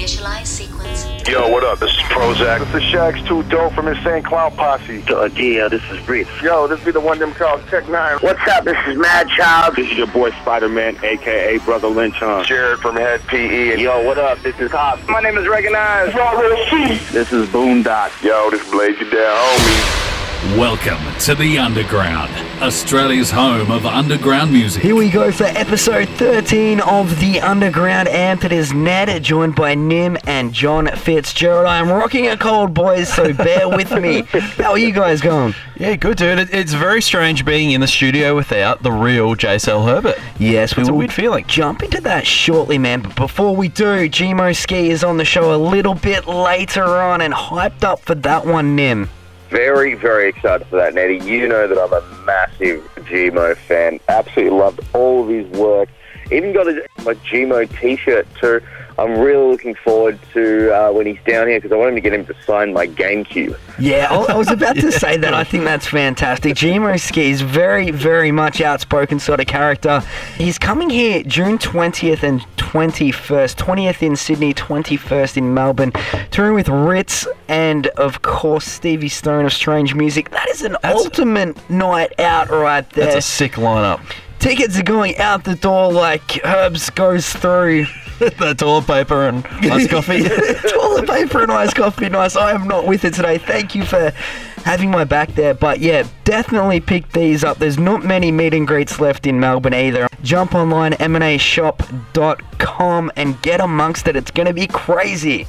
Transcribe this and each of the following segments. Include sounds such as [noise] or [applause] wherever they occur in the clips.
Initialize sequence. Yo, what up? This is Prozak. This is Shags Too Dope from Insane Clown Posse. Uh, yeah, this is Breeze. Yo, this be the one them called Tech N9ne. What's up? This is Madchild. This is your boy Spider-Man, aka Brother Lynch. Huh? Jared from Hed PE. And Yo, what up? This is Hop. my name is Recognized. This is Boondox. Yo, this Blaze You Down, homie. Welcome to the Underground, Australia's home of underground music. Here we go for episode 13 of The Underground Amped. It is Ned, joined by Nim and John Fitzgerald. I am rocking a cold, boys, so bear with me. [laughs] How are you guys going? Yeah, good dude. It, it's very strange being in the studio without the real JSL Herbert. Yes, we It's a will weird feeling. jump into that shortly, man. But before we do, G-Mo Skee is on the show a little bit later on and hyped up for that one, Nim. Very, very excited for that, Nettie. You know that I'm a massive G-Mo fan. Absolutely loved all of his work. Even got a, my G-Mo T-shirt too. I'm really looking forward to uh, when he's down here because I want him to get him to sign my GameCube. Yeah, I, I was about to [laughs] say that. I think that's fantastic. G-Mo Skee is very, very much outspoken sort of character. He's coming here June 20th and 21st. 20th in Sydney, 21st in Melbourne. Touring with Rittz and, of course, Stevie Stone of Strange Music. That is an That's- ultimate night out right there. That's a sick lineup. Tickets are going out the door like Herbs goes through. [laughs] the toilet paper and iced [laughs] coffee. [laughs] Toilet paper and iced coffee, nice. I am not with it today. Thank you for having my back there. But yeah, definitely pick these up. There's not many meet and greets left in Melbourne either. Jump online, mnashop.com and get amongst it. It's going to be crazy.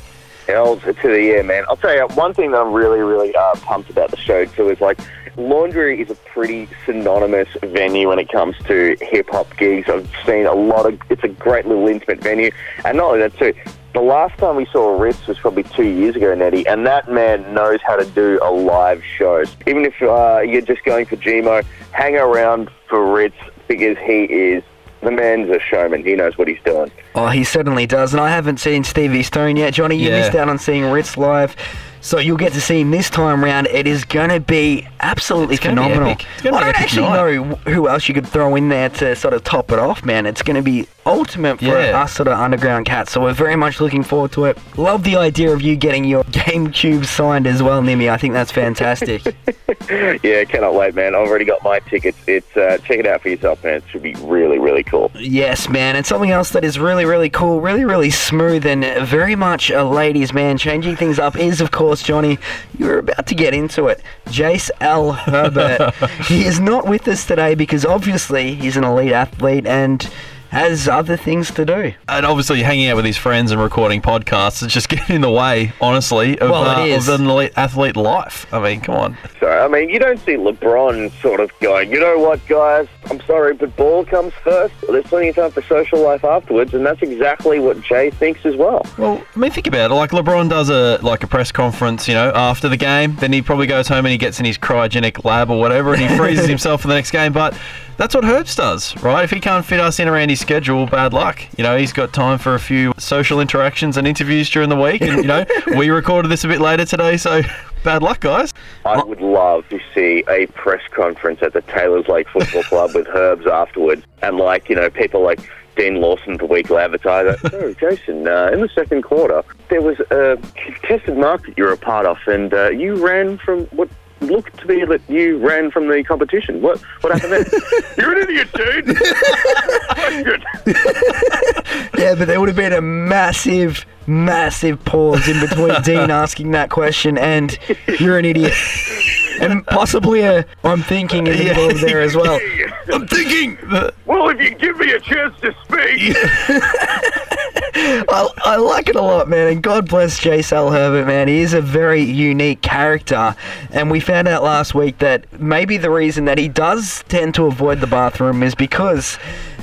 Hells to the year, man. I'll tell you one thing that I'm really, really uh, pumped about the show too is like Laundry is a pretty synonymous venue when it comes to hip hop gigs. I've seen a lot of. It's a great little intimate venue, and not only that too. The last time we saw Rittz was probably two years ago, Nettie, and that man knows how to do a live show. Even if uh, you're just going for G-Mo, hang around for Rittz because he is the man's a showman. He knows what he's doing. Oh, he certainly does. And I haven't seen Stevie Stone yet. Johnny, you Yeah. missed out on seeing Rittz live. So you'll get to see him this time round. It is going to be absolutely be phenomenal. gonna I be don't actually night. know who else you could throw in there to sort of top it off, man. It's going to be ultimate for Yeah. us sort of underground cats. So we're very much looking forward to it. Love the idea of you getting your [laughs] GameCube signed as well, Nimi. I think that's fantastic. [laughs] Yeah, cannot wait, man. I've already got my tickets. It's uh, check it out for yourself, man. It should be really, really cool. Yes, man. And something else that is really, really cool, really, really smooth, and very much a ladies' man, changing things up is, of course, Johnny. You're about to get into it. Jace L. Herbert. [laughs] he is not with us today because obviously he's an elite athlete and has other things to do. and obviously, hanging out with his friends and recording podcasts is just [laughs] getting in the way, honestly, of, Well, it uh, of an elite athlete life. I mean, come on. So, I mean, you don't see LeBron sort of going, you know what, guys? I'm sorry, but ball comes first. There's plenty of time for social life afterwards, and that's exactly what Jay thinks as well. Well, I mean, think about it. Like LeBron does a like a press conference, you know, after the game. Then he probably goes home and he gets in his cryogenic lab or whatever, and he [laughs] freezes himself for the next game. But that's what Herbst does, right? If he can't fit us in around his schedule, bad luck. You know, he's got time for a few social interactions and interviews during the week, and you know, [laughs] we recorded this a bit later today, so [laughs] bad luck, guys. I would love to see a press conference at the Taylor's Lake Football Club with Herbs afterwards, and like you know people like Dean Lawson, the weekly advertiser. [laughs] Oh, Jason, uh, in the second quarter, there was a contested mark that you're a part of, and uh, you ran from what looked to be that you ran from the competition. What what happened there? [laughs] you're an idiot, dude. [laughs] [laughs] Yeah, but there would have been a massive, massive pause in between Dean asking that question and you're an idiot. And possibly a I'm thinking in the middle of there as well. I'm thinking. Well, if you give me a chance to speak. I, I like it a lot, man, and God bless J. Sal Herbert, man. He is a very unique character, and we found out last week that maybe the reason that he does tend to avoid the bathroom is because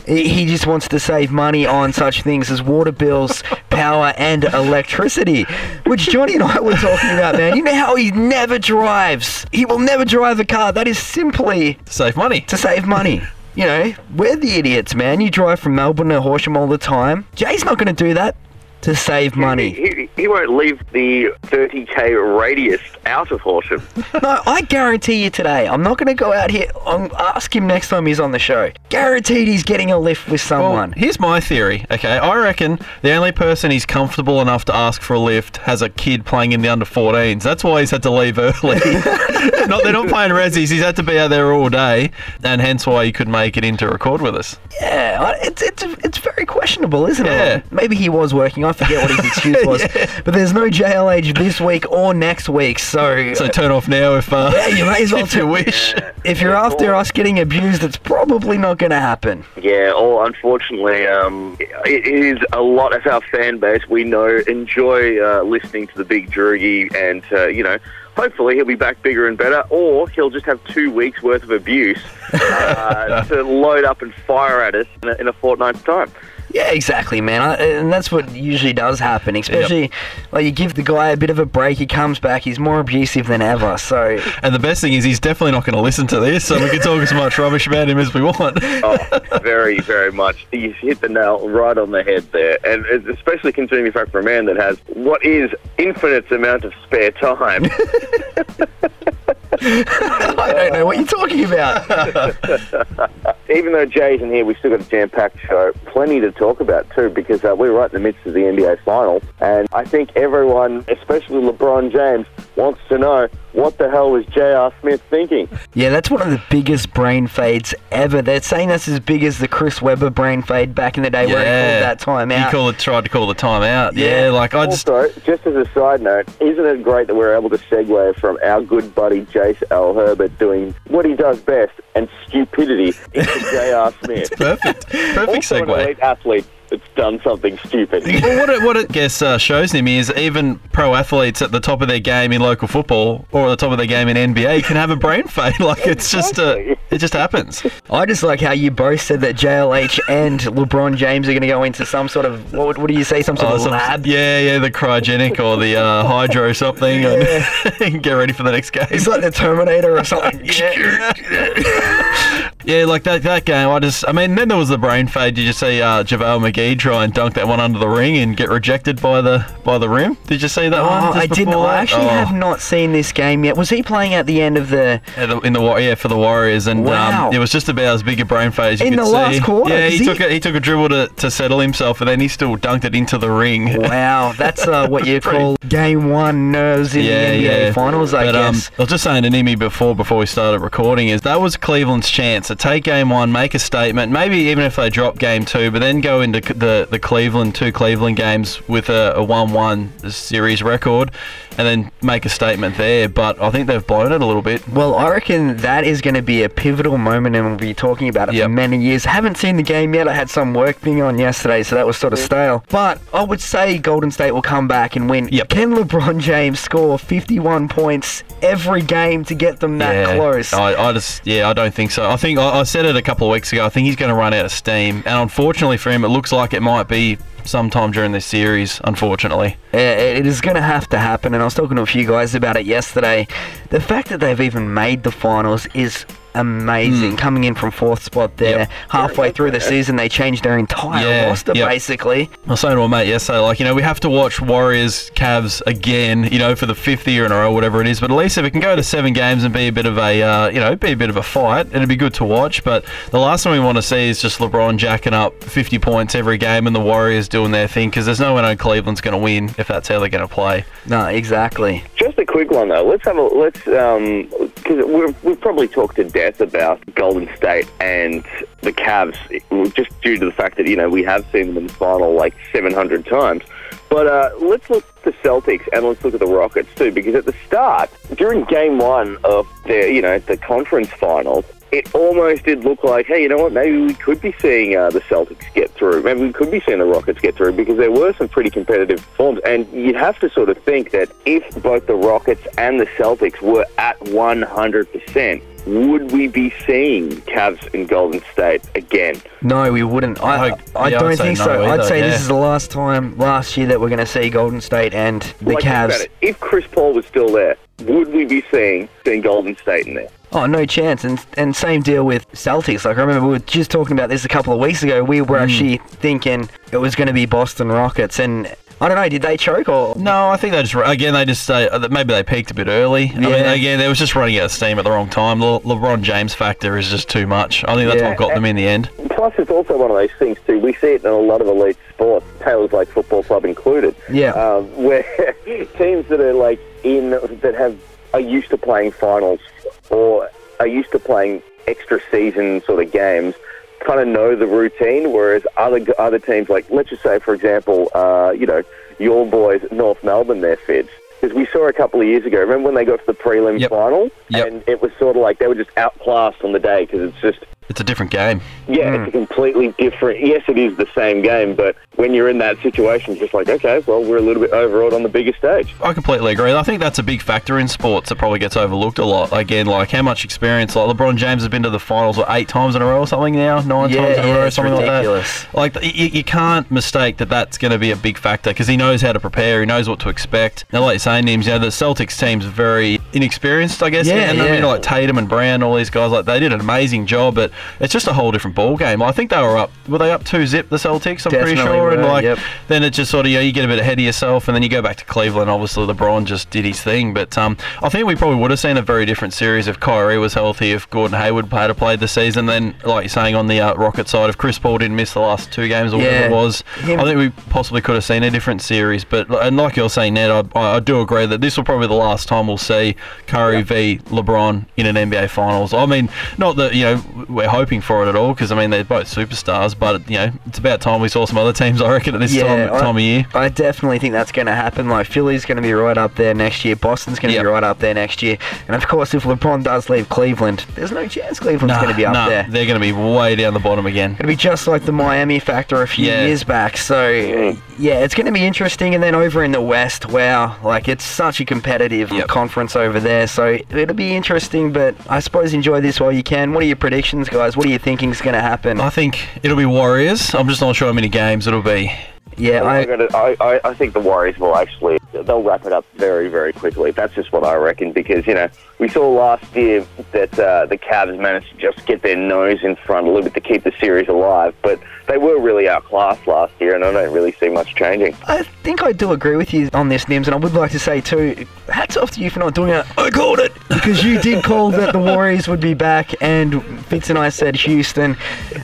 he he just wants to save money on such things as water bills, power, and electricity, which Johnny and I were talking about, man. You know how he never drives? He will never drive a car. That is simply to Save money. to save money. You know, we're the idiots, man. You drive from Melbourne to Horsham all the time. Jay's not going to do that to save money. He, he won't leave the 30k radius out of Horsham. [laughs] No, I guarantee you today, I'm not going to go out here. I'm ask him next time he's on the show. Guaranteed he's getting a lift with Well, someone. here's my theory. Okay, I reckon the only person he's comfortable enough to ask for a lift has a kid playing in the under 14s. That's why he's had to leave early. [laughs] [laughs] not they're not playing resis. He's had to be out there all day, and hence why he could make it in to record with us. yeah, it's, it's it's very questionable, isn't Yeah. it? Maybe he was working. I forget what his excuse was. But there's no JLH this week or next week, so, So turn off now if uh, yeah, you may as well [laughs] if you t- wish. [laughs] If you're after us getting abused, it's probably not going to happen. Yeah, or unfortunately, um, it is a lot of our fan base we know enjoy uh, listening to the big Droogie, and uh, you know, hopefully he'll be back bigger and better, or he'll just have two weeks worth of abuse [laughs] uh, to load up and fire at us in a, in a fortnight's time. Yeah, exactly, man. I, and that's what usually does happen. Especially, like you give the guy a bit of a break, he comes back, he's more abusive than ever. So [laughs] And the best thing is he's definitely not going to listen to this, so we can talk as much rubbish about him as we want. Oh, [laughs] very, very much. You hit the nail right on the head there, and especially considering the fact for a man that has what is infinite amount of spare time. [laughs] [laughs] I don't know what you're talking about. [laughs] even though Jay's in here, we've still got a jam-packed show. Plenty to talk about too, because uh, we're right in the midst of the NBA final, and I think everyone, especially LeBron James, wants to know what the hell was J.R. Smith thinking. Yeah, that's one of the biggest brain fades ever. They're saying that's as big as the Chris Webber brain fade back in the day yeah. where he called that time He out. called it, tried to call the time out. Yeah. Yeah, like I just. Also, just as a side note, isn't it great that we're able to segue from our good buddy Jace L. Herbert doing what he does best and stupidity into J.R. [laughs] Smith? Perfect. Perfect also an segue. elite athlete that's done something stupid. [laughs] Well, what it, what it guess uh, shows him is even pro athletes at the top of their game in local football or at the top of their game in NBA can have a brain [laughs] fade. Like it's just uh, it just happens. I just like how you both said that JLH and LeBron James are going to go into some sort of what, what do you say? Some sort Oh, of some- lab. Yeah, yeah, the cryogenic or the uh, [laughs] hydro something, and get ready for the next game. It's like the Terminator or something. Yeah, like that that game. I just, I mean, then there was the brain fade. Did you see uh, JaVale McGee try and dunk that one under the ring and get rejected by the by the rim? Did you see that one? Oh, I didn't. before I actually Oh. have not seen this game yet. Was he playing at the end of the? Yeah, the- in the yeah for the Warriors, and Wow. um, it was just about as big a brain fade as you In could the last quarter, yeah, he he- took a, he took a dribble to, to settle himself, and then he still dunked it into the ring. [laughs] Wow, that's uh, what you [laughs] call game one nerves in yeah, the NBA yeah. finals, I but, guess. Um, I was just saying to Nimi before before we started recording is that was Cleveland's chance take game one, make a statement, maybe even if they drop game two, but then go into the the Cleveland two Cleveland games with a, a one-one series record, and then make a statement there. But I think they've blown it a little bit. Well, I reckon that is going to be a pivotal moment, and we'll be talking about it Yep. for many years. Haven't seen the game yet. I had some work thing on yesterday, so that was sort of stale. But I would say Golden State will come back and win. Yep. Can LeBron James score 51 points every game to get them that yeah, close? I, I just yeah, I don't think so. I think I, I said it a couple of weeks ago. I think he's going to run out of steam, and unfortunately for him, it looks like it might be sometime during this series. Unfortunately. Yeah, it is going to have to happen, and I was talking to a few guys about it yesterday. The fact that they've even made the finals is amazing. Coming in from fourth spot there. Yep. halfway through the season, they changed their entire Yeah, roster yep. basically. I was saying to my mate yesterday, like, you know, we have to watch Warriors Cavs again, you know, for the fifth year in a row, whatever it is. But at least if it can go to seven games and be a bit of a, uh, you know, be a bit of a fight, it'd be good to watch. But the last thing we want to see is just LeBron jacking up 50 points every game and the Warriors doing their thing because there's no way no Cleveland's going to win if that's how they're going to play. No, exactly. Just a quick one though. Let's have a let's um because we've we've probably talked to death about Golden State and the Cavs just due to the fact that you know we have seen them in the final like 700 times. But uh, let's look at the Celtics and let's look at the Rockets too, because at the start, during Game One of their, you know, the conference finals, it almost did look like, hey, you know what? Maybe we could be seeing uh, the Celtics get through. Maybe we could be seeing the Rockets get through because there were some pretty competitive forms. And you'd have to sort of think that if both the Rockets and the Celtics were at 100%, would we be seeing Cavs and Golden State again? No, we wouldn't. I, I- I, yeah, don't say think no so. I'd say yeah. this is the last time last year that we're going to see Golden State and the Like, think about Cavs. it. If Chris Paul was still there, would we be seeing, seeing Golden State in there? Oh, no chance. And and same deal with Celtics. Like I remember we were just talking about this a couple of weeks ago. We were actually thinking it was going to be Boston Rockets, and I don't know. Did they choke or? No, I think they just again they just uh, maybe they peaked a bit early. I mean, again, they was just running out of steam at the wrong time. Le- LeBron James factor is just too much. I think that's Yeah. what got them in the end. Plus, it's also one of those things too. We see it in a lot of elite sports, Taylor's Lake football club included. Yeah. um, [laughs] where teams that are like in that have are used to playing finals or are used to playing extra season sort of games kind of know the routine, whereas other other teams like let's just say for example, uh, you know your boys North Melbourne, their fids. Because we saw a couple of years ago, remember when they got to the prelim Yep. final, Yep. and it was sort of like they were just outclassed on the day because it's just It's a different game. yeah, Hmm. it's a completely different. Yes, it is the same game, but when you're in that situation, it's just like, okay, well, we're a little bit overawed on the bigger stage. I completely agree. I think that's a big factor in sports that probably gets overlooked a lot. Again, like how much experience. Like LeBron James has been to the finals what, eight times in a row or something now, nine Yeah, times in a row, it's something ridiculous. like that. Like you, you can't mistake that that's going to be a big factor because he knows how to prepare. He knows what to expect. Now, like you're saying, Nims, you know, the Celtics team's very inexperienced, I guess. Yeah, and I mean, like Tatum and Brown, all these guys, like they did an amazing job, but it's just a whole different ball game. I think they were up. Were they up two zip the Celtics? I'm pretty Definitely sure. and were, like yep. then it just sort of you, know, you get a bit ahead of yourself, and then you go back to Cleveland. Obviously, LeBron just did his thing, but um, I think we probably would have seen a very different series if Kyrie was healthy, if Gordon Hayward had played the season. Then, like you're saying on the uh, Rocket side, if Chris Paul didn't miss the last two games or whatever it was, Him- I think we possibly could have seen a different series. But and like you're saying, Ned, I, I do agree that this will probably be the last time we'll see Curry v LeBron in an NBA Finals. I mean, not that you know hoping for it at all, because I mean they're both superstars, but you know it's about time we saw some other teams. I reckon at this time, I, time of year. I definitely think that's going to happen. Like Philly's going to be right up there next year. Boston's going to Yep. be right up there next year. And of course, if LeBron does leave Cleveland, there's no chance Cleveland's going to be up nah, there. They're going to be way down the bottom again. It'll be just like the Miami factor a few Yeah. years back. So, yeah, it's going to be interesting. And then over in the West, wow, like it's such a competitive Yep. conference over there. So it'll be interesting. But I suppose enjoy this while you can. What are your predictions, guys? What are you thinking is going to happen? I think it'll be Warriors. I'm just not sure how many games it'll be. yeah, I, I, I, I, I think the Warriors will actually they'll wrap it up very very quickly. That's just what I reckon because you know we saw last year that uh, the Cavs managed to just get their nose in front a little bit to keep the series alive, but they were really outclassed last year, and I don't really see much changing. I think I do agree with you on this, Nims, and I would like to say too, hats off to you for not doing it. I called it because you did call that the Warriors would be back, and Fitz and I said Houston.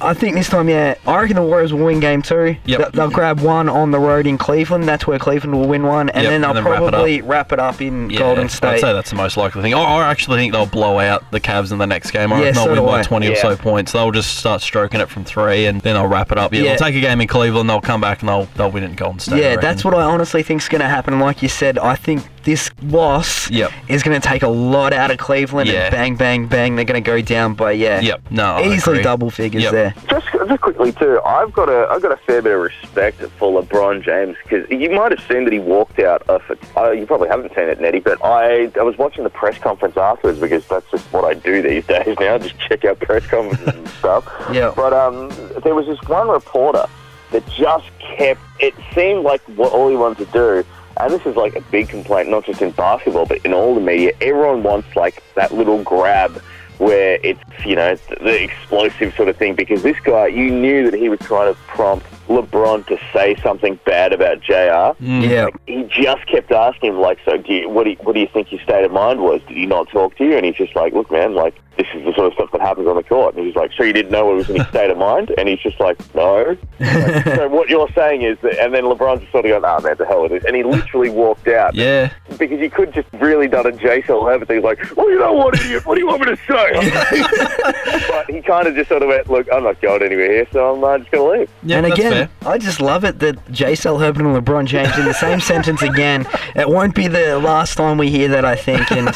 I think this time, yeah, I reckon the Warriors will win game two. Yep. They'll- They'll grab one on the road in Cleveland. That's where Cleveland will win one, and Yep, then they'll and then wrap it probably wrap it up, in Yeah, Golden State. I'd say that's the most likely thing. I, I actually think they'll blow out the Cavs in the next game. I Yeah, reckon so win by I. 20 or so points. They'll just start stroking it from three, and then they'll wrap it up. Yeah, Yeah. they'll take a game in Cleveland. They'll come back and they'll they'll win it in Golden State. Yeah, that's what I honestly think is going to happen. Like you said, I think this loss Yep. is going to take a lot out of Cleveland, Yeah. and bang, bang, bang, they're going to go down by yeah, Yep. No, easily double figures Yep. there. Just, just quickly too, I've got a I've got a fair bit of respect for LeBron James because you might have seen that he walked out of it. Uh, you probably haven't seen it, Nettie, but I I was watching the press conference afterwards because that's just what I do these [laughs] days now. Just check out press conferences and stuff. Yeah. But um, there was this one reporter that just kept. It seemed like what all he wanted to do. And this is like a big complaint, not just in basketball, but in all the media. Everyone wants like that little grab where it's, you know, the, the explosive sort of thing. Because this guy, you knew that he was trying to prompt LeBron to say something bad about JR. Mm. Yeah. He just kept asking him, like, so do you, what, do you, what do you think your state of mind was? Did he not talk to you? And he's just like, look, man, like, this is the sort of stuff that happens on the court. And he's like, so you didn't know what was in his state of mind? And he's just like, no. Like, [laughs] so what you're saying is that, and then LeBron just sort of goes, ah, man, to hell with this. And he literally walked out. Yeah. Because he could just really done a J-Cell Herbert thing. He's like, well, you know what, idiot? What do you want me to say? [laughs] but he kind of just sort of went, look, I'm not going anywhere here, so I'm uh, just going to leave. Yeah, and again, fair. I just love it that J. Sel Herbert and LeBron James in the same [laughs] sentence again. It won't be the last time we hear that, I think. And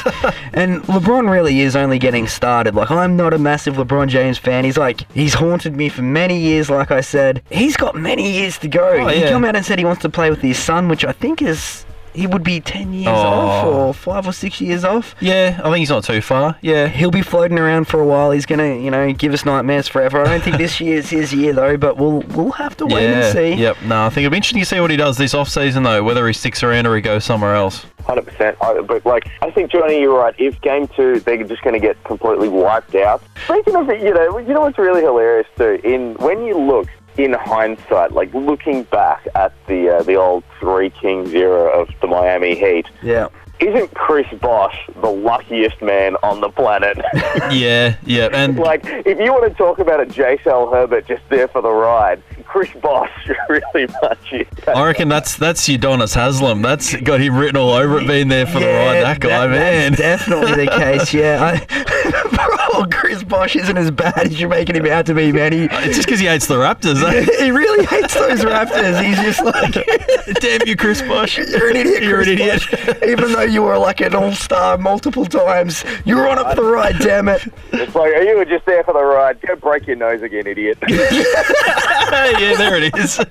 and LeBron really is only getting started. Like I'm not a massive LeBron James fan. He's like he's haunted me for many years. Like I said, he's got many years to go. Oh, he yeah. come out and said he wants to play with his son, which I think is. He would be 10 years Oh. off or 5 or 6 years off. Yeah, I think he's not too far. Yeah. He'll be floating around for a while. He's gonna, you know, give us nightmares forever. I don't think this year's his year though, but we'll we'll have to wait Yeah. and see. Yep. No, I think it'll be interesting to see what he does this off season though, whether he sticks around or he goes somewhere else. Hundred percent. But like, I think Johnny, you're right. If game two, they're just going to get completely wiped out. Speaking of it, you know, you know what's really hilarious too. In when you look in hindsight, like looking back at the uh, the old Three Kings era of the Miami Heat, Yeah. Isn't Chris Bosh the luckiest man on the planet? [laughs] Yeah, yeah, and like, if you want to talk about it, J.L. Herbert just there for the ride, Chris Bosh [laughs] really much is. I reckon that's that's Udonis Haslem. That's got him written all over it, being there for the ride. That guy, that- man. That's definitely the case, yeah. [laughs] I, Bro, Chris Bosh isn't as bad as you're making him out to be, man. He, It's just because he hates the Raptors. eh? he really hates those Raptors. He's just like, Damn you, Chris Bosh. you're an idiot, You're an idiot. Bosh. Even though you were like an all-star multiple times, you were on up the ride, damn it. It's like, you were just there for the ride. Go break your nose again, idiot. [laughs] yeah, there it is. [laughs]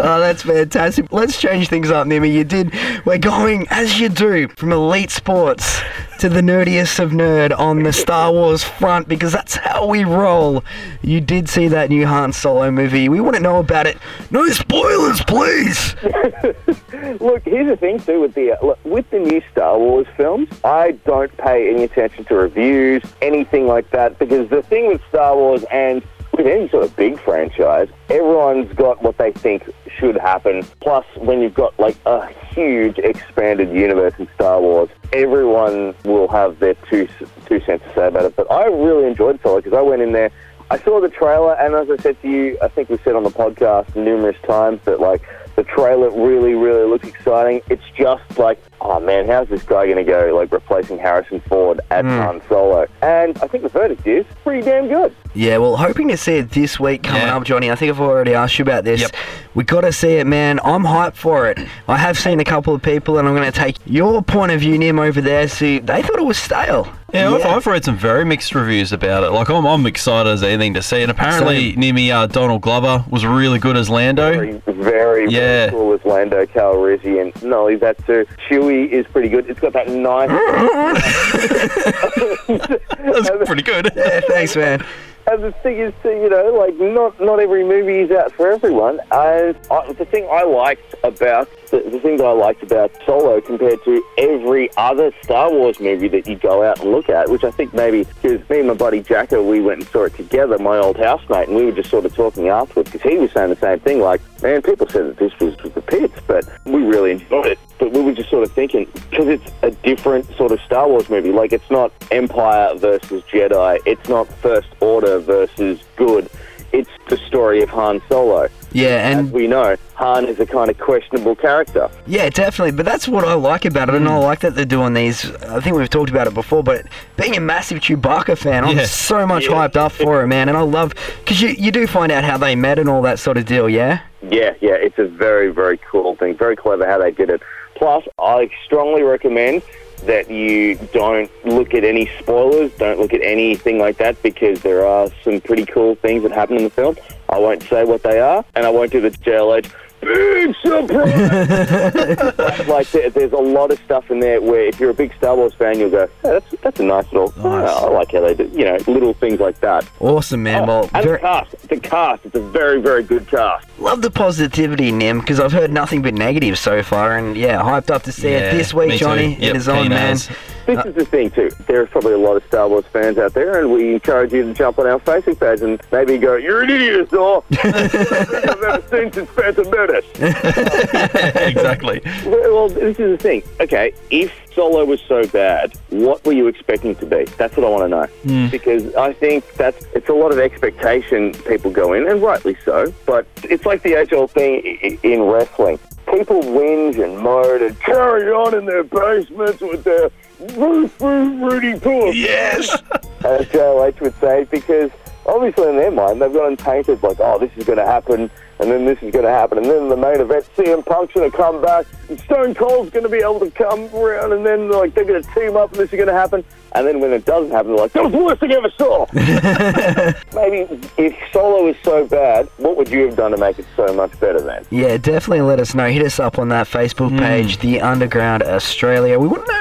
Oh, that's fantastic. Let's change things up, Nimmy. You did. We're going, as you do, from elite sports to the nerdiest of nerd on the Star Wars front because that's how we roll. You did see that new Han Solo movie. We want to know about it. No spoilers, please. [laughs] [laughs] Look, here's the thing too with the uh, look, with the new Star Wars films. I don't pay any attention to reviews, anything like that, because the thing with Star Wars and with any sort of big franchise, everyone's got what they think should happen. Plus, when you've got like a huge expanded universe in Star Wars, everyone will have their two two cents to say about it. But I really enjoyed Solo because I went in there. I saw the trailer, and as I said to you, I think we said on the podcast numerous times that like the trailer really, really looks exciting. It's just like, oh man, how's this guy going to go like replacing Harrison Ford at hmm. Han Solo? And I think the verdict is pretty damn good. Yeah, well, hoping to see it this week coming Yeah. up, Johnny. I think I've already asked you about this. Yep. We got to see it, man. I'm hyped for it. I have seen a couple of people, and I'm going to take your point of view, Nim, over there. See, they thought it was stale. Yeah, I've, I've read some very mixed reviews about it. Like, I'm, I'm excited as anything to see. And apparently, Same. near me, uh, Donald Glover was really good as Lando. Very, very, Yeah. very cool as Lando Calrissian. and not only that too, Chewie is pretty good. It's got that nice. [laughs] [laughs] That's pretty good. Yeah, thanks, man. And the thing is, too, you know, like not not every movie is out for everyone. And I, the thing I liked about the, the thing that I liked about Solo compared to every other Star Wars movie that you go out and look at, which I think maybe because me and my buddy Jacko, we went and saw it together, my old housemate, and we were just sort of talking afterwards because he was saying the same thing. Like, man, people said that this was the pits, but we really enjoyed it. But we were just sort of thinking because it's a different sort of Star Wars movie. Like, it's not Empire versus Jedi. It's not First Order versus good. It's the story of Han Solo. Yeah, As and we know, Han is a kind of questionable character. yeah, definitely. But that's what I like about it, and I like that they're doing these. I think we've talked about it before, but being a massive Chewbacca fan, I'm Yeah. so much Yeah. hyped up for it, man. And I love because you you do find out how they met and all that sort of deal. Yeah. Yeah, yeah, it's a very, very cool thing. Very clever how they did it. Plus, I strongly recommend that you don't look at any spoilers, don't look at anything like that, because there are some pretty cool things that happen in the film. I won't say what they are, and I won't do the JLH. Big surprise! [laughs] like, there, there's a lot of stuff in there where if you're a big Star Wars fan, you'll go, "Oh, that's, that's a nice little, Nice. I like how they do, you know, little things like that. Awesome, man. Oh, well, Oh, and very, the cast, the cast, it's a very, very good cast. love the positivity, Nim, because I've heard nothing but negative so far, and yeah, hyped up to see it this week. Johnny. Yep, it is on, keen man. as. This uh, is the thing too. There's probably a lot of Star Wars fans out there, and we encourage you to jump on our Facebook page and maybe go, "You're an idiot, Thor." I've never seen since Phantom Menace. [laughs] exactly. Well, this is the thing. Okay, if Solo was so bad, what were you expecting to be? That's what I want to know. Hmm. Because I think that's it's a lot of expectation people go in, and rightly so. But it's like the age old thing in wrestling. People whinge and moan and carry on in their basements with their roof, roof, Rudy Pooh. Yes. [laughs] as JLH would say, because obviously in their mind they've got them painted like, oh, this is going to happen, and then this is going to happen, and then the main event, CM Punk's going to come back, and Stone Cold's going to be able to come around, and then like they're going to team up, and this is going to happen, and then when it doesn't happen, they're like, that was the worst thing I ever saw. [laughs] Maybe if Solo is so bad, what would you have done to make it so much better then? Yeah, definitely let us know. Hit us up on that Facebook Hmm. page, The Underground Australia. We want to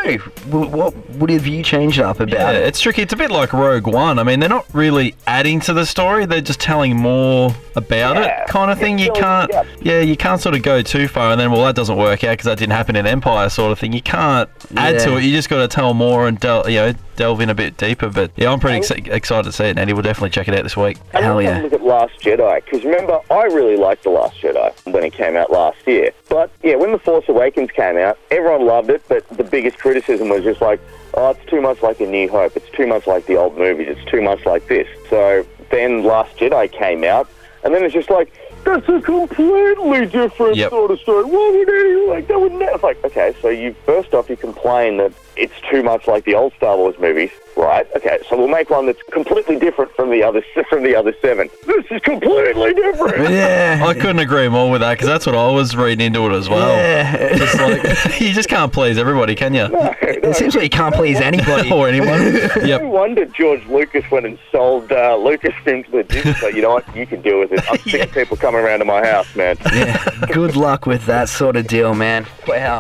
know what would have you changed up about Yeah, it? it's tricky. It's a bit like Rogue One. I mean, they're not really adding to the story; they're just telling more about Yeah. it, kind of thing. Thing. You can't. Yeah, you can't sort of go too far, and then well, that doesn't work out because that didn't happen in Empire, sort of thing. You can't add to it. You just got to tell more and del- you know delve in a bit deeper. But yeah, I'm pretty ex- excited to see it, and We'll definitely check it out this week. And Hell let's yeah. Look at Last Jedi, because remember, I really liked The Last Jedi when it came out last year. But yeah, when The Force Awakens came out, everyone loved it, but the biggest criticism was just like, oh, it's too much like A New Hope. It's too much like the old movies. It's too much like this. So then Last Jedi came out, and then it's just like, that's a completely different Yep. sort of story. Why would any like that would never? It's like, okay, so you first off you complain that it's too much like the old Star Wars movies, right? Okay, so we'll make one that's completely different from the other [laughs] from the other seven. This is completely different. Yeah. I couldn't agree more with that because that's what I was reading into it as well. Yeah. It's like [laughs] you just can't please everybody, can you? No. it seems like you can't please anybody. [laughs] or anyone. No wonder George Lucas went and sold uh, Lucasfilm to the Disney. So you know what? You can deal with it. I'm sick of people coming around to my house, man. yeah. Good luck with that sort of deal, man. Wow.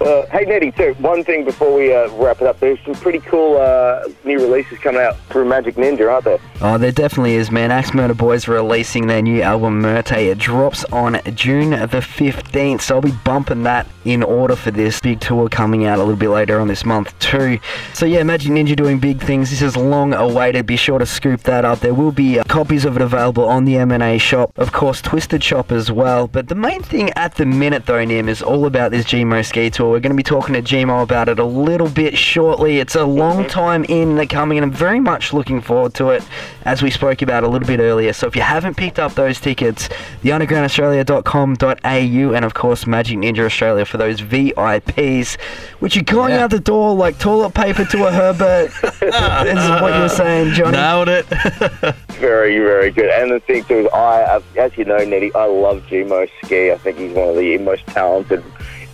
Uh, hey, Nettie, too. One thing before we uh, wrap it up. There's some pretty cool uh, new releases coming out through Majik Ninja, aren't there? Oh, there definitely is, man. Axe Murder Boys releasing their new album Murte. It drops on June the 15th, so I'll be bumping that in order for this big tour coming out a little bit later on this month, too. So, yeah, Majik Ninja doing big things. This is long awaited. Be sure to scoop that up. There will be uh, copies of it available on the M&A shop. Of course, Twisted Shop as well. But the main thing at the minute, though, Nim, is all about this G-Mo Skee tour. We're going to be talking to G-Mo about it a little bit shortly. It's a long time in the coming, and I'm very much looking forward to it, as we spoke about a little bit earlier. So if you haven't picked up those tickets, theundergroundaustralia.com.au, and of course Majik Ninja Australia for those VIPs, which are going Yeah. out the door like toilet paper to a Herbert. [laughs] is what you're saying, Johnny. Nailed it. [laughs] Very, very good. And the thing too is, I, uh, as you know, Nettie, I love G-Mo Skee. I think he's one of the most talented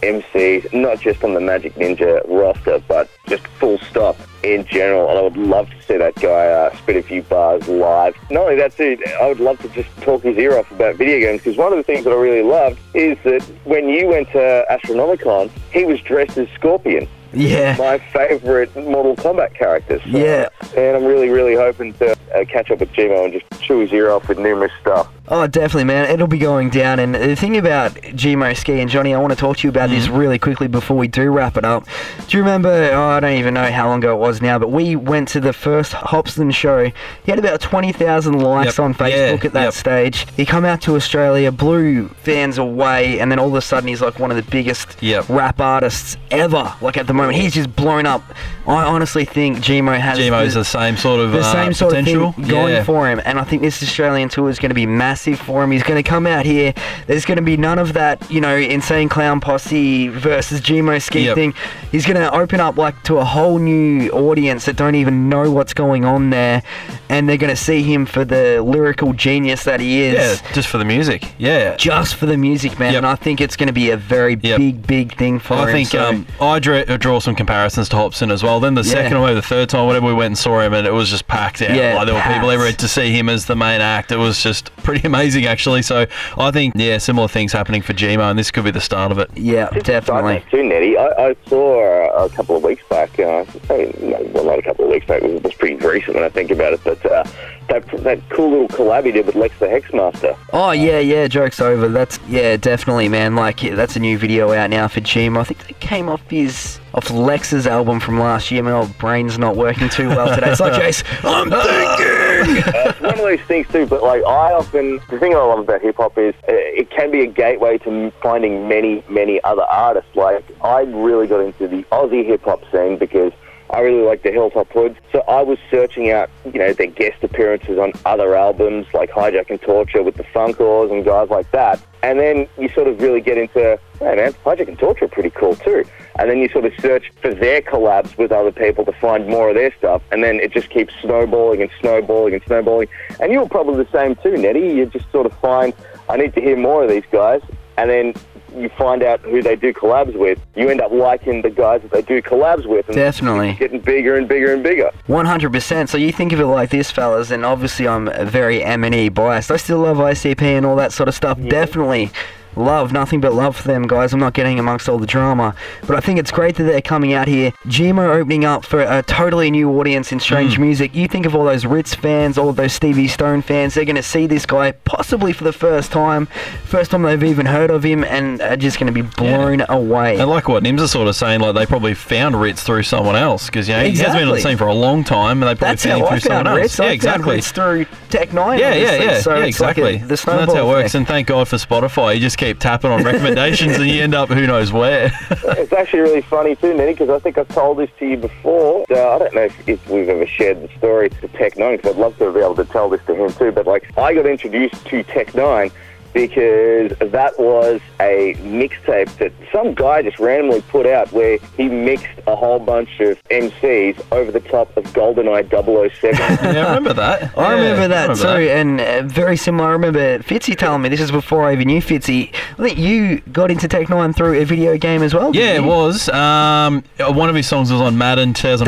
MCs, not just on the Majik Ninja roster, but just full stop in general. And I would love to see that guy uh, spit a few bars live. Not only that, too, I would love to just talk his ear off about video games because one of the things that I really loved is that when you went to Astronomicon, he was dressed as Scorpion. Yeah. My favourite Mortal Kombat characters. So- Yeah. And I'm really, really hoping to uh, catch up with G-Mo and just chew his ear off with numerous stuff. Oh, definitely, man. It'll be going down. And the thing about G-Mo Skee and Johnny, I want to talk to you about this really quickly before we do wrap it up. Do you remember? Oh, I don't even know how long ago it was now, but we went to the first Hopsin show. He had about 20,000 likes Yep. on Facebook Yeah, at that yep. stage. He come out to Australia, blew fans away, and then all of a sudden he's like one of the biggest Yep. rap artists ever. Like at the moment, he's just blown up. I honestly think G-Mo has G-Mo's the- the same sort of the uh, same sort potential. of thing going yeah. for him. And I think this Australian tour is going to be massive for him. He's going to come out here. There's going to be none of that, you know, insane clown posse versus G-Mo Skee Yep. thing. He's going to open up like to a whole new audience that don't even know what's going on there, and they're going to see him for the lyrical genius that he is. Yeah, just for the music. Yeah. Just for the music, man, Yep. and I think it's going to be a very Yep. big, big thing for him. I think so- um, I draw, draw some comparisons to Hopsin as well. Then the Yeah. second or the third time, whatever, we went and saw him, and it was just packed out. Yeah, like there were people everywhere to see him as the main act. It was just pretty amazing, actually. So I think, yeah, similar things happening for G-Mo, and this could be the start of it. yeah, Just definitely. Too, Nettie, I, I saw a couple of weeks back, uh, hey, no, well, not a couple of weeks back, it was, it was pretty recent when I think about it, but uh, that, that cool little collab he did with Lex the Hexmaster. Oh yeah, yeah. Joke's over. That's yeah, definitely, man. Like yeah, that's a new video out now for Jim. I think that came off his off Lex's album from last year. My old brain's not working too well today. It's like [laughs] Jace. I'm thinking. Uh, it's one of those things too, but like I often, the thing I love about hip hop is uh, it can be a gateway to finding many, many other artists. Like I really got into the Aussie hip hop scene because I really like the Hilltop Hoods. So I was searching out, you know, their guest appearances on other albums like Hijack and Torture with the Funkoars and guys like that. And then you sort of really get into, hey man, Hijack and Torture are pretty cool too. And then you sort of search for their collabs with other people to find more of their stuff. And then it just keeps snowballing and snowballing and snowballing. And you're probably the same too, Nettie. You just sort of find, I need to hear more of these guys. And then you find out who they do collabs with. You end up liking the guys that they do collabs with. And Definitely. getting bigger and bigger and bigger. One hundred percent. So you think of it like this, fellas, and obviously I'm very M and E biased. I still love ICP and all that sort of stuff. Definitely. Love, nothing but love for them guys. I'm not getting amongst all the drama, but I think it's great that they're coming out here. G-Mo opening up for a totally new audience in strange hmm. music. You think of all those Rittz fans, all of those Stevie Stone fans. They're going to see this guy possibly for the first time, first time they've even heard of him, and are just going to be blown away. And like what Nims are sort of saying, like they probably found Rittz through someone else because you know he has been on the scene for a long time, and they probably That's found him through someone Rittz. else. I yeah, exactly. Rittz through Tech N9ne. Yeah, yeah, obviously. yeah, So yeah, it's like a- exactly. that's how it works. effect. And thank God for Spotify. You just keep tapping on recommendations, and you end up who knows where. [laughs] It's actually really funny too, Nenny, because I think I've told this to you before. Uh, I don't know if, if we've ever shared the story to Tech N9ne, because I'd love to be able to tell this to him too. But like, I got introduced to Tech N9ne because that was a mixtape that some guy just randomly put out where he mixed a whole bunch of MCs over the top of GoldenEye 007. [laughs] yeah, I remember that. I Yeah, remember that remember too, and uh, very similar. I remember Fitzy telling me this is before I even knew Fitzy. I think you got into Tech N9ne through a video game as well. Yeah, didn't it was. Um, one of his songs was on Madden 2004.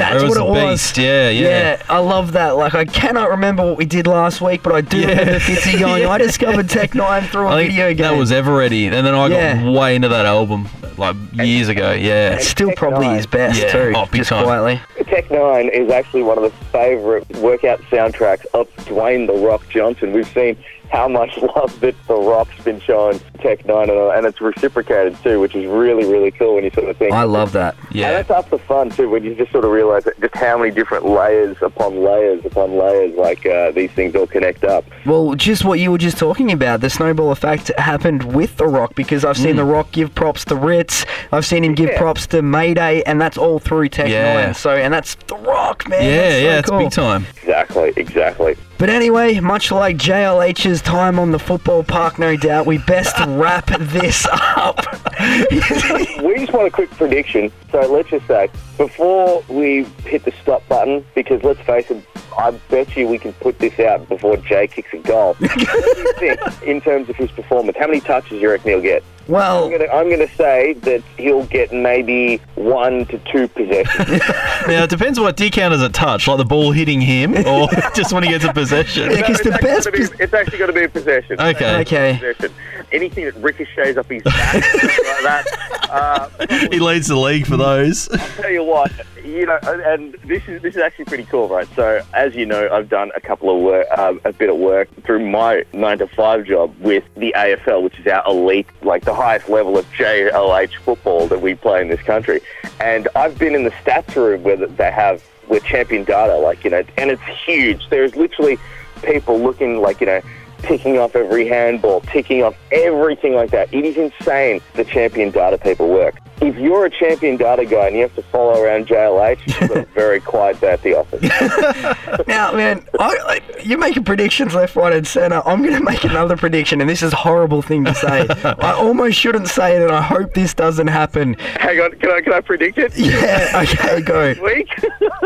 That's, that's it was what a it beast. was. Yeah, yeah. Yeah, I love that. Like, I cannot remember what we did last week, but I do Yeah. remember Fitzy going, Yeah. [laughs] I discovered Tech N9ne through a I think video game. that was Everready, and then I Yeah. got way into that album like years ago. Yeah, It's still Tech probably Nine. his best Yeah. too, Oh, big just time. quietly. Tech N9ne is actually one of the favourite workout soundtracks of Dwayne The Rock Johnson. We've seen how much [laughs] love that The Rock's been showing Tech N9ne, and, and it's reciprocated too, which is really, really cool when you sort of think. I love that. And yeah. that's half the fun too, when you just sort of realise just how many different layers upon layers upon layers, like uh, these things all connect up. Well, just what you were just talking about, the snowball effect happened with The Rock because I've seen The Rock give props to Rittz, I've seen him give Yeah. props to Mayday, and that's all through Tech Yeah. 9. So, and that's The Rock, man. Yeah, That's so yeah, it's cool. big time. Exactly, exactly. But anyway, much like JLH's time on the football park, no doubt, we best [laughs] wrap this up. we just want a quick prediction. So let's just say, before we hit the stop button, because let's face it, I bet you we can put this out before Jay kicks a goal. [laughs] what do you think in terms of his performance? How many touches do you reckon he'll get? well, I'm gonna, say that he'll get maybe one to two possessions. [laughs] Now it depends on what D count is a touch, like the ball hitting him, or [laughs] just when he gets a possession. Yeah, 'cause the it's, best actually gonna be, it's actually going to be a possession. Okay. Okay. Possession. Anything that ricochets up his back, like that. Uh, he leads the league for those. tell you what, you know, and this is this is actually pretty cool, right? So, as you know, I've done a couple of work, um, a bit of work through my nine to five job with the AFL, which is our elite, like the highest level of JLH football that we play in this country. And I've been in the stats room where they have with champion data, like you know, and it's huge. There's literally people looking like you know ticking off every handball, ticking off everything like that. It is insane the champion data people work. If you're a champion data guy and you have to follow around JLH, you've got a [laughs] very quiet day at the office. [laughs] now, man, I, I, you're making predictions left, right, and centre. I'm going to make another prediction, and this is a horrible thing to say. [laughs] I almost shouldn't say it, and I hope this doesn't happen. Hang on, can I can I predict it? Yeah, okay, go. Week.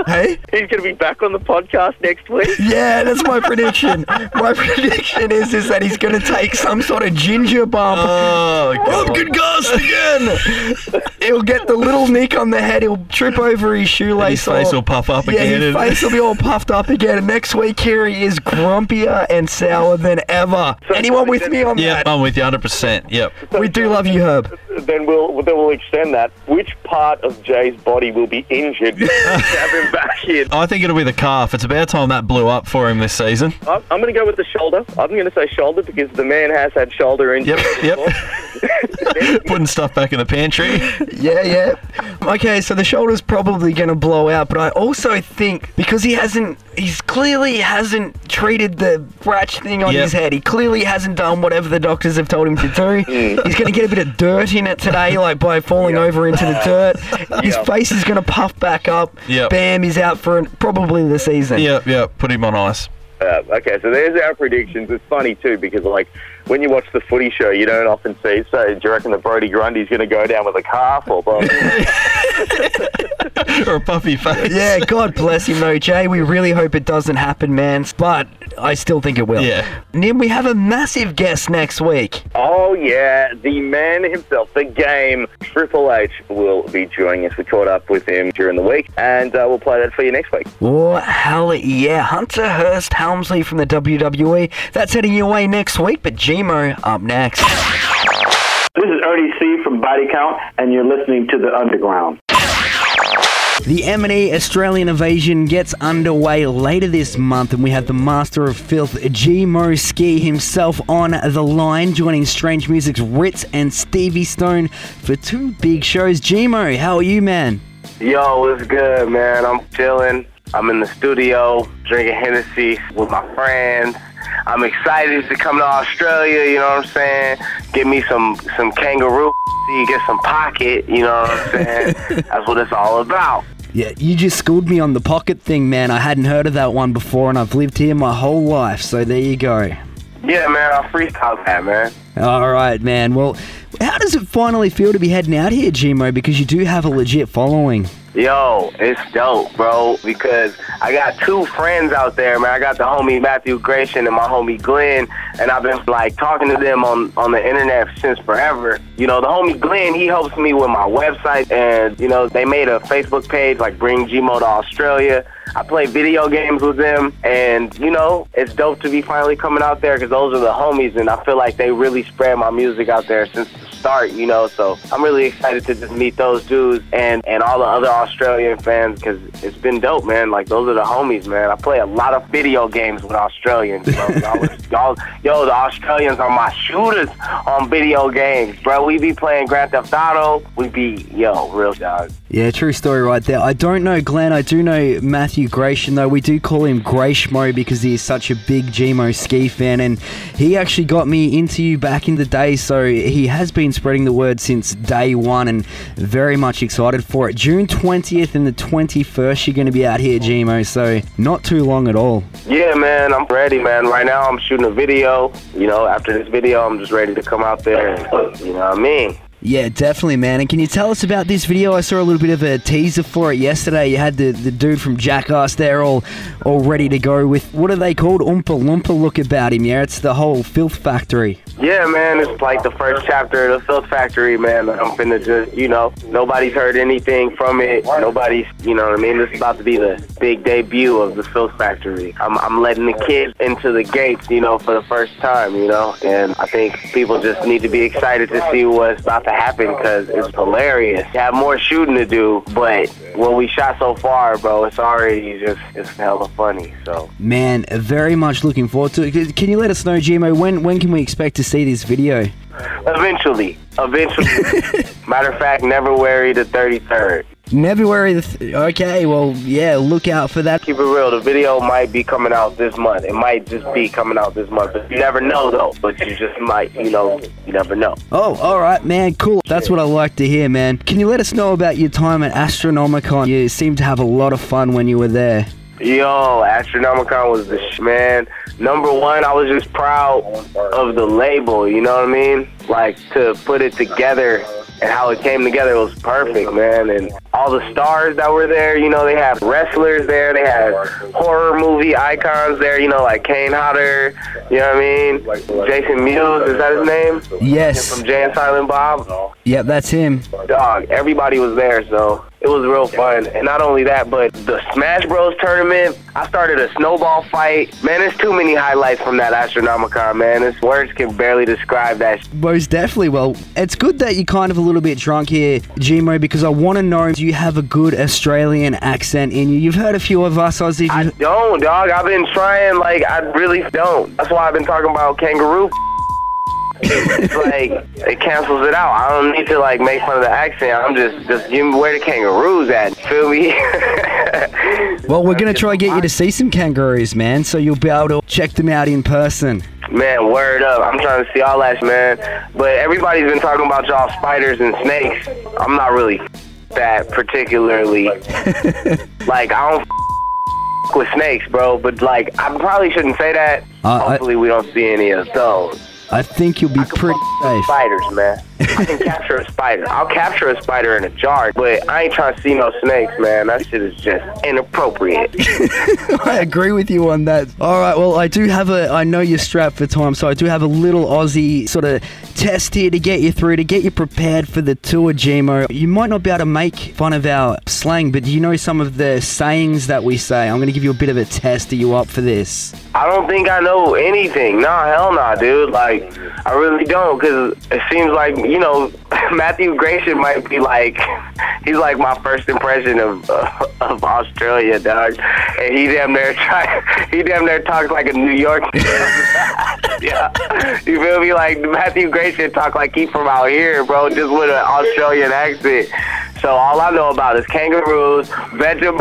Hey? He's going to be back on the podcast next week. Yeah, that's my prediction. My prediction is is that he's going to take some sort of ginger bump. Oh, God. good ghost again! He'll get the little nick on the head. He'll trip over his shoelace. his face or- will puff up yeah, again. his face will be all puffed up again. And next week, here he is, grumpier and sour than ever. Anyone with me on Yep, that? Yeah, I'm with you 100%. Yep. We do love you, Herb. Then we'll then we'll extend that. Which part of Jay's body will be injured to [laughs] have him back in? I think it'll be the calf. It's about time that blew up for him this season. I'm, I'm going to go with the shoulder. I'm going to say shoulder because the man has had shoulder injury. Yep, yep. [laughs] Putting stuff back in the pantry. Yeah, yeah. Okay, so the shoulder's probably going to blow out, but I also think because he hasn't, he's clearly hasn't treated the scratch thing on Yep. his head. He clearly hasn't done whatever the doctors have told him to do. [laughs] he's going to get a bit of dirt in it today, like by falling over into the dirt. [laughs] His face is going to puff back up. Yep. Bam, he's out for probably the season. Yep, yep. Put him on ice. Uh, okay, so there's our predictions. It's funny too because like when you watch the footy show, you don't often see. So do you reckon that Brodie Grundy's going to go down with a calf or? [laughs] [laughs] or a puffy face. Yeah, God bless him, though, Jay. We really hope it doesn't happen, man. But I still think it will. Yeah. Nim, we have a massive guest next week. Oh yeah, the man himself, the game, Triple H will be joining us. We caught up with him during the week, and uh, we'll play that for you next week. Oh, hell yeah. Hunter Hearst Helmsley from the WWE. That's heading your way next week, but G-Mo up next. This is Ernie C from Body Count, and you're listening to The Underground. The M&E Australian Invasion gets underway later this month, and we have the Master of Filth, G-Mo Skee himself, on the line, joining Strange Music's Ritz and Stevie Stone for two big shows. G-Mo, how are you, man? Yo, what's good, man? I'm chilling. I'm in the studio drinking Hennessy with my friends. I'm excited to come to Australia. You know what I'm saying? Get me some some kangaroo. See, get some pocket. You know what I'm [laughs] saying? That's what it's all about. Yeah, you just schooled me on the pocket thing, man. I hadn't heard of that one before, and I've lived here my whole life, so there you go. Yeah, man. I freestyle that, man. All right, man. Well, how does it finally feel to be heading out here, G-Mo? Because you do have a legit following. Yo, it's dope, bro, because I got two friends out there, man. I got the homie Matthew Gratian and my homie Glenn, and I've been like talking to them on on the internet since forever. You know, the homie Glenn, he helps me with my website, and you know, they made a Facebook page like Bring G-Mo to Australia. I play video games with them, and you know, it's dope to be finally coming out there because those are the homies, and I feel like they really spread my music out there since the start, you know. So I'm really excited to just meet those dudes and and all the other Australian fans because it's been dope, man. Like those are the homies, man. I play a lot of video games with Australians. Bro. [laughs] y'all, y'all, yo, the Australians are my shooters on video games, bro. We be playing Grand Theft Auto. We be yo, real dog. Yeah, true story right there. I don't know Glenn. I do know Matthew Gratian, though. We do call him Grashmo because he is such a big G-Mo Skee fan, and he actually got me into you back in the day. So he has been spreading the word since day one, and very much excited for it. June 20th and the 21st, you're going to be out here, Gmo. So not too long at all. Yeah, man, I'm ready, man. Right now, I'm shooting a video. You know, after this video, I'm just ready to come out there. And, you know what I mean? Yeah, definitely, man. And can you tell us about this video? I saw a little bit of a teaser for it yesterday. You had the, the dude from Jackass there all all ready to go with what are they called? Oompa Loompa look about him, yeah? It's the whole filth factory. Yeah, man, it's like the first chapter of the Filth Factory, man. I'm finna just, you know, nobody's heard anything from it. Nobody's, you know what I mean? This is about to be the big debut of the Filth Factory. I'm, I'm letting the kids into the gates, you know, for the first time, you know, and I think people just need to be excited to see what's about to happen because it's hilarious. You have more shooting to do, but what we shot so far, bro, it's already just, it's hella funny, so. Man, very much looking forward to it. Can you let us know, G-Mo, when, when can we expect to see this video? Eventually, eventually. [laughs] Matter of fact, February the 33rd. February the th- okay, well, yeah, look out for that. Keep it real. The video might be coming out this month. It might just be coming out this month. But you never know, though. But you just might, you know, you never know. Oh, all right, man, cool. That's what I like to hear, man. Can you let us know about your time at Astronomicon? You seemed to have a lot of fun when you were there. Yo, Astronomicon was the sh- man. Number one, I was just proud of the label. You know what I mean? Like to put it together and how it came together was perfect, man. And all the stars that were there, you know, they had wrestlers there, they had horror movie icons there, you know, like Kane Hodder, you know what I mean? Jason Mewes, is that his name? Yes. From Jay and Silent Bob. Yep, that's him. Dog, everybody was there, so it was real fun. And not only that, but the Smash Bros tournament, I started a snowball fight. Man, there's too many highlights from that Astronomicon, man. This words can barely describe that. Most definitely. Well, it's good that you're kind of a little bit drunk here, G-Mo, because I want to know do you have a good Australian accent in you? You've heard a few of us Aussies. I don't, dog. I've been trying, like, I really don't. That's why I've been talking about kangaroo. It's like it cancels it out. I don't need to like make fun of the accent. I'm just just give me where the kangaroos at. Feel me? [laughs] well, we're gonna try get you to see some kangaroos, man. So you'll be able to check them out in person. Man, word up. I'm trying to see all that, man. But everybody's been talking about y'all spiders and snakes. I'm not really that particularly. [laughs] like I don't with snakes, bro. But like I probably shouldn't say that. Uh, I- Hopefully we don't see any of those. I think you'll be pretty safe. Spiders, man. I can capture a spider. I'll capture a spider in a jar, but I ain't trying to see no snakes, man. That shit is just inappropriate. [laughs] I agree with you on that. All right, well, I do have a. I know you're strapped for time, so I do have a little Aussie sort of test here to get you through, to get you prepared for the tour, G-Mo. You might not be able to make fun of our slang, but do you know some of the sayings that we say? I'm going to give you a bit of a test. Are you up for this? I don't think I know anything. Nah, hell nah, dude. Like, I really don't, because it seems like, you know, [laughs] Matthew Grayson might be like, [laughs] he's like my first impression of uh, [laughs] of Australia, dog. And he damn near try, he damn near talks like a New York. yeah, you feel me? Like Matthew Grayson talk like he from out here, bro, just with an Australian accent. So all I know about is kangaroos, Vegemite.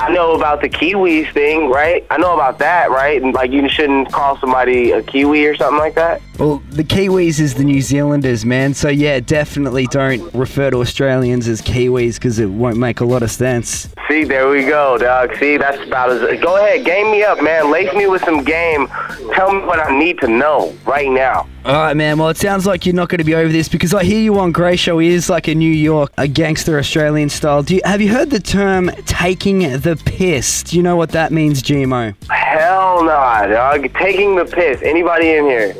I know about the Kiwis thing, right? I know about that, right? And like you shouldn't call somebody a Kiwi or something like that. Well, the Kiwis is the New Zealanders, man. So yeah, definitely don't refer to Australians as Kiwis because it won't make a lot of sense. See, there we go, dog. See, that's about as. Go ahead, game me up, man. Lace me with some game. Tell me what I need to know right now. All right, man. Well, it sounds like you're not going to be over this because I hear you on Grey Show is like a New York, a gangster Australian style. Do you, have you heard the term "taking the piss"? Do you know what that means, G-Mo? Hell nah, dog. Taking the piss. Anybody in here?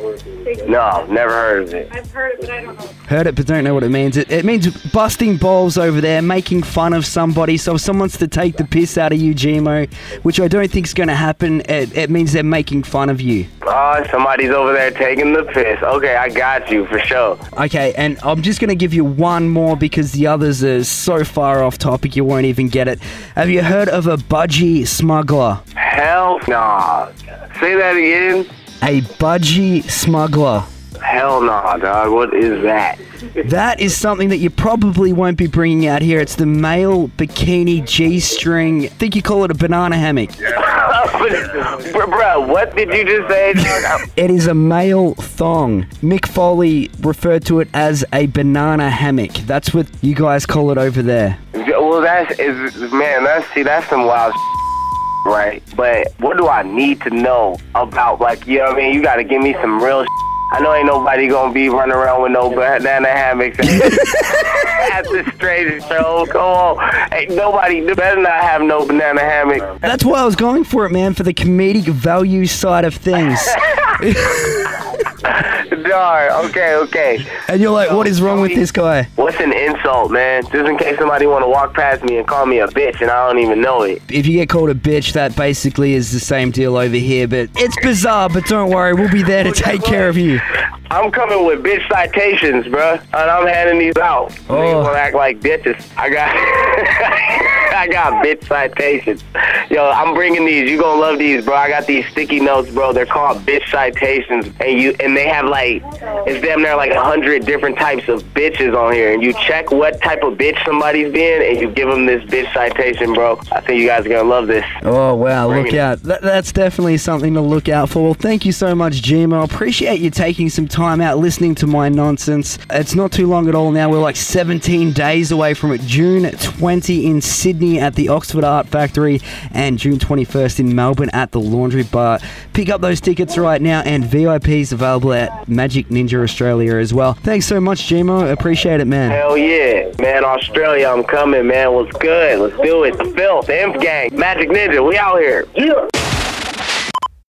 No, never heard of it. I've heard it, but I don't know. Heard it, but don't know what it means. It, it means busting balls over there, making fun of somebody. So if someone's to take the piss out of you, G-Mo, which I don't think is going to happen, it, it means they're making fun of you. Oh, somebody's over there taking the piss. Okay, I got you for sure. Okay, and I'm just going to give you one more because the others are so far off topic you won't even get it. Have you heard of a budgie smuggler? Hell nah. Say that again. A budgie smuggler. Hell nah, dog. What is that? [laughs] That is something that you probably won't be bringing out here. It's the male bikini G string. I think you call it a banana hammock. [laughs] bro, bro, what did you just say? [laughs] It is a male thong. Mick Foley referred to it as a banana hammock. That's what you guys call it over there. well, that's is man. That's see, that's some wild. Right, but what do I need to know about, like, you know what I mean? You got to give me some real I know ain't nobody gonna be running around with no banana hammocks at the straight show. Come on, ain't nobody better not have no banana hammock. That's why I was going for it, man, for the comedic value side of things. [laughs] Darn. Okay, okay. and you're like, what is wrong with this guy? What's an insult, man? Just in case somebody want to walk past me and call me a bitch and I don't even know it. If you get called a bitch, that basically is the same deal over here. But it's bizarre, but don't worry, we'll be there to take care of you. I'm coming with bitch citations, bruh, and I'm handing these out. Oh. Niggas wanna act like bitches. I got, [laughs] I got bitch citations. Yo, I'm bringing these. You gonna love these, bro. I got these sticky notes, bro. They're called bitch citations, and you and they have like, it's damn near like a hundred different types of bitches on here, and you check what type of bitch somebody's been, and you give them this bitch citation, bro. I think you guys are gonna love this. Oh, wow, Bring look it. out. That, that's definitely something to look out for. Well, thank you so much, G-Mo. Appreciate you taking some time out listening to my nonsense. It's not too long at all now. We're like 17 days away from it. June 20 in Sydney at the Oxford Art Factory and June 21st in Melbourne at the Laundry Bar. Pick up those tickets right now and VIPs available at Majik Ninja Australia as well. Thanks so much, G-Mo. Appreciate it, man. Hell yeah, man! Australia, I'm coming, man. What's good? Let's do it. The filth, Imp Gang, Majik Ninja, we out here. Yeah.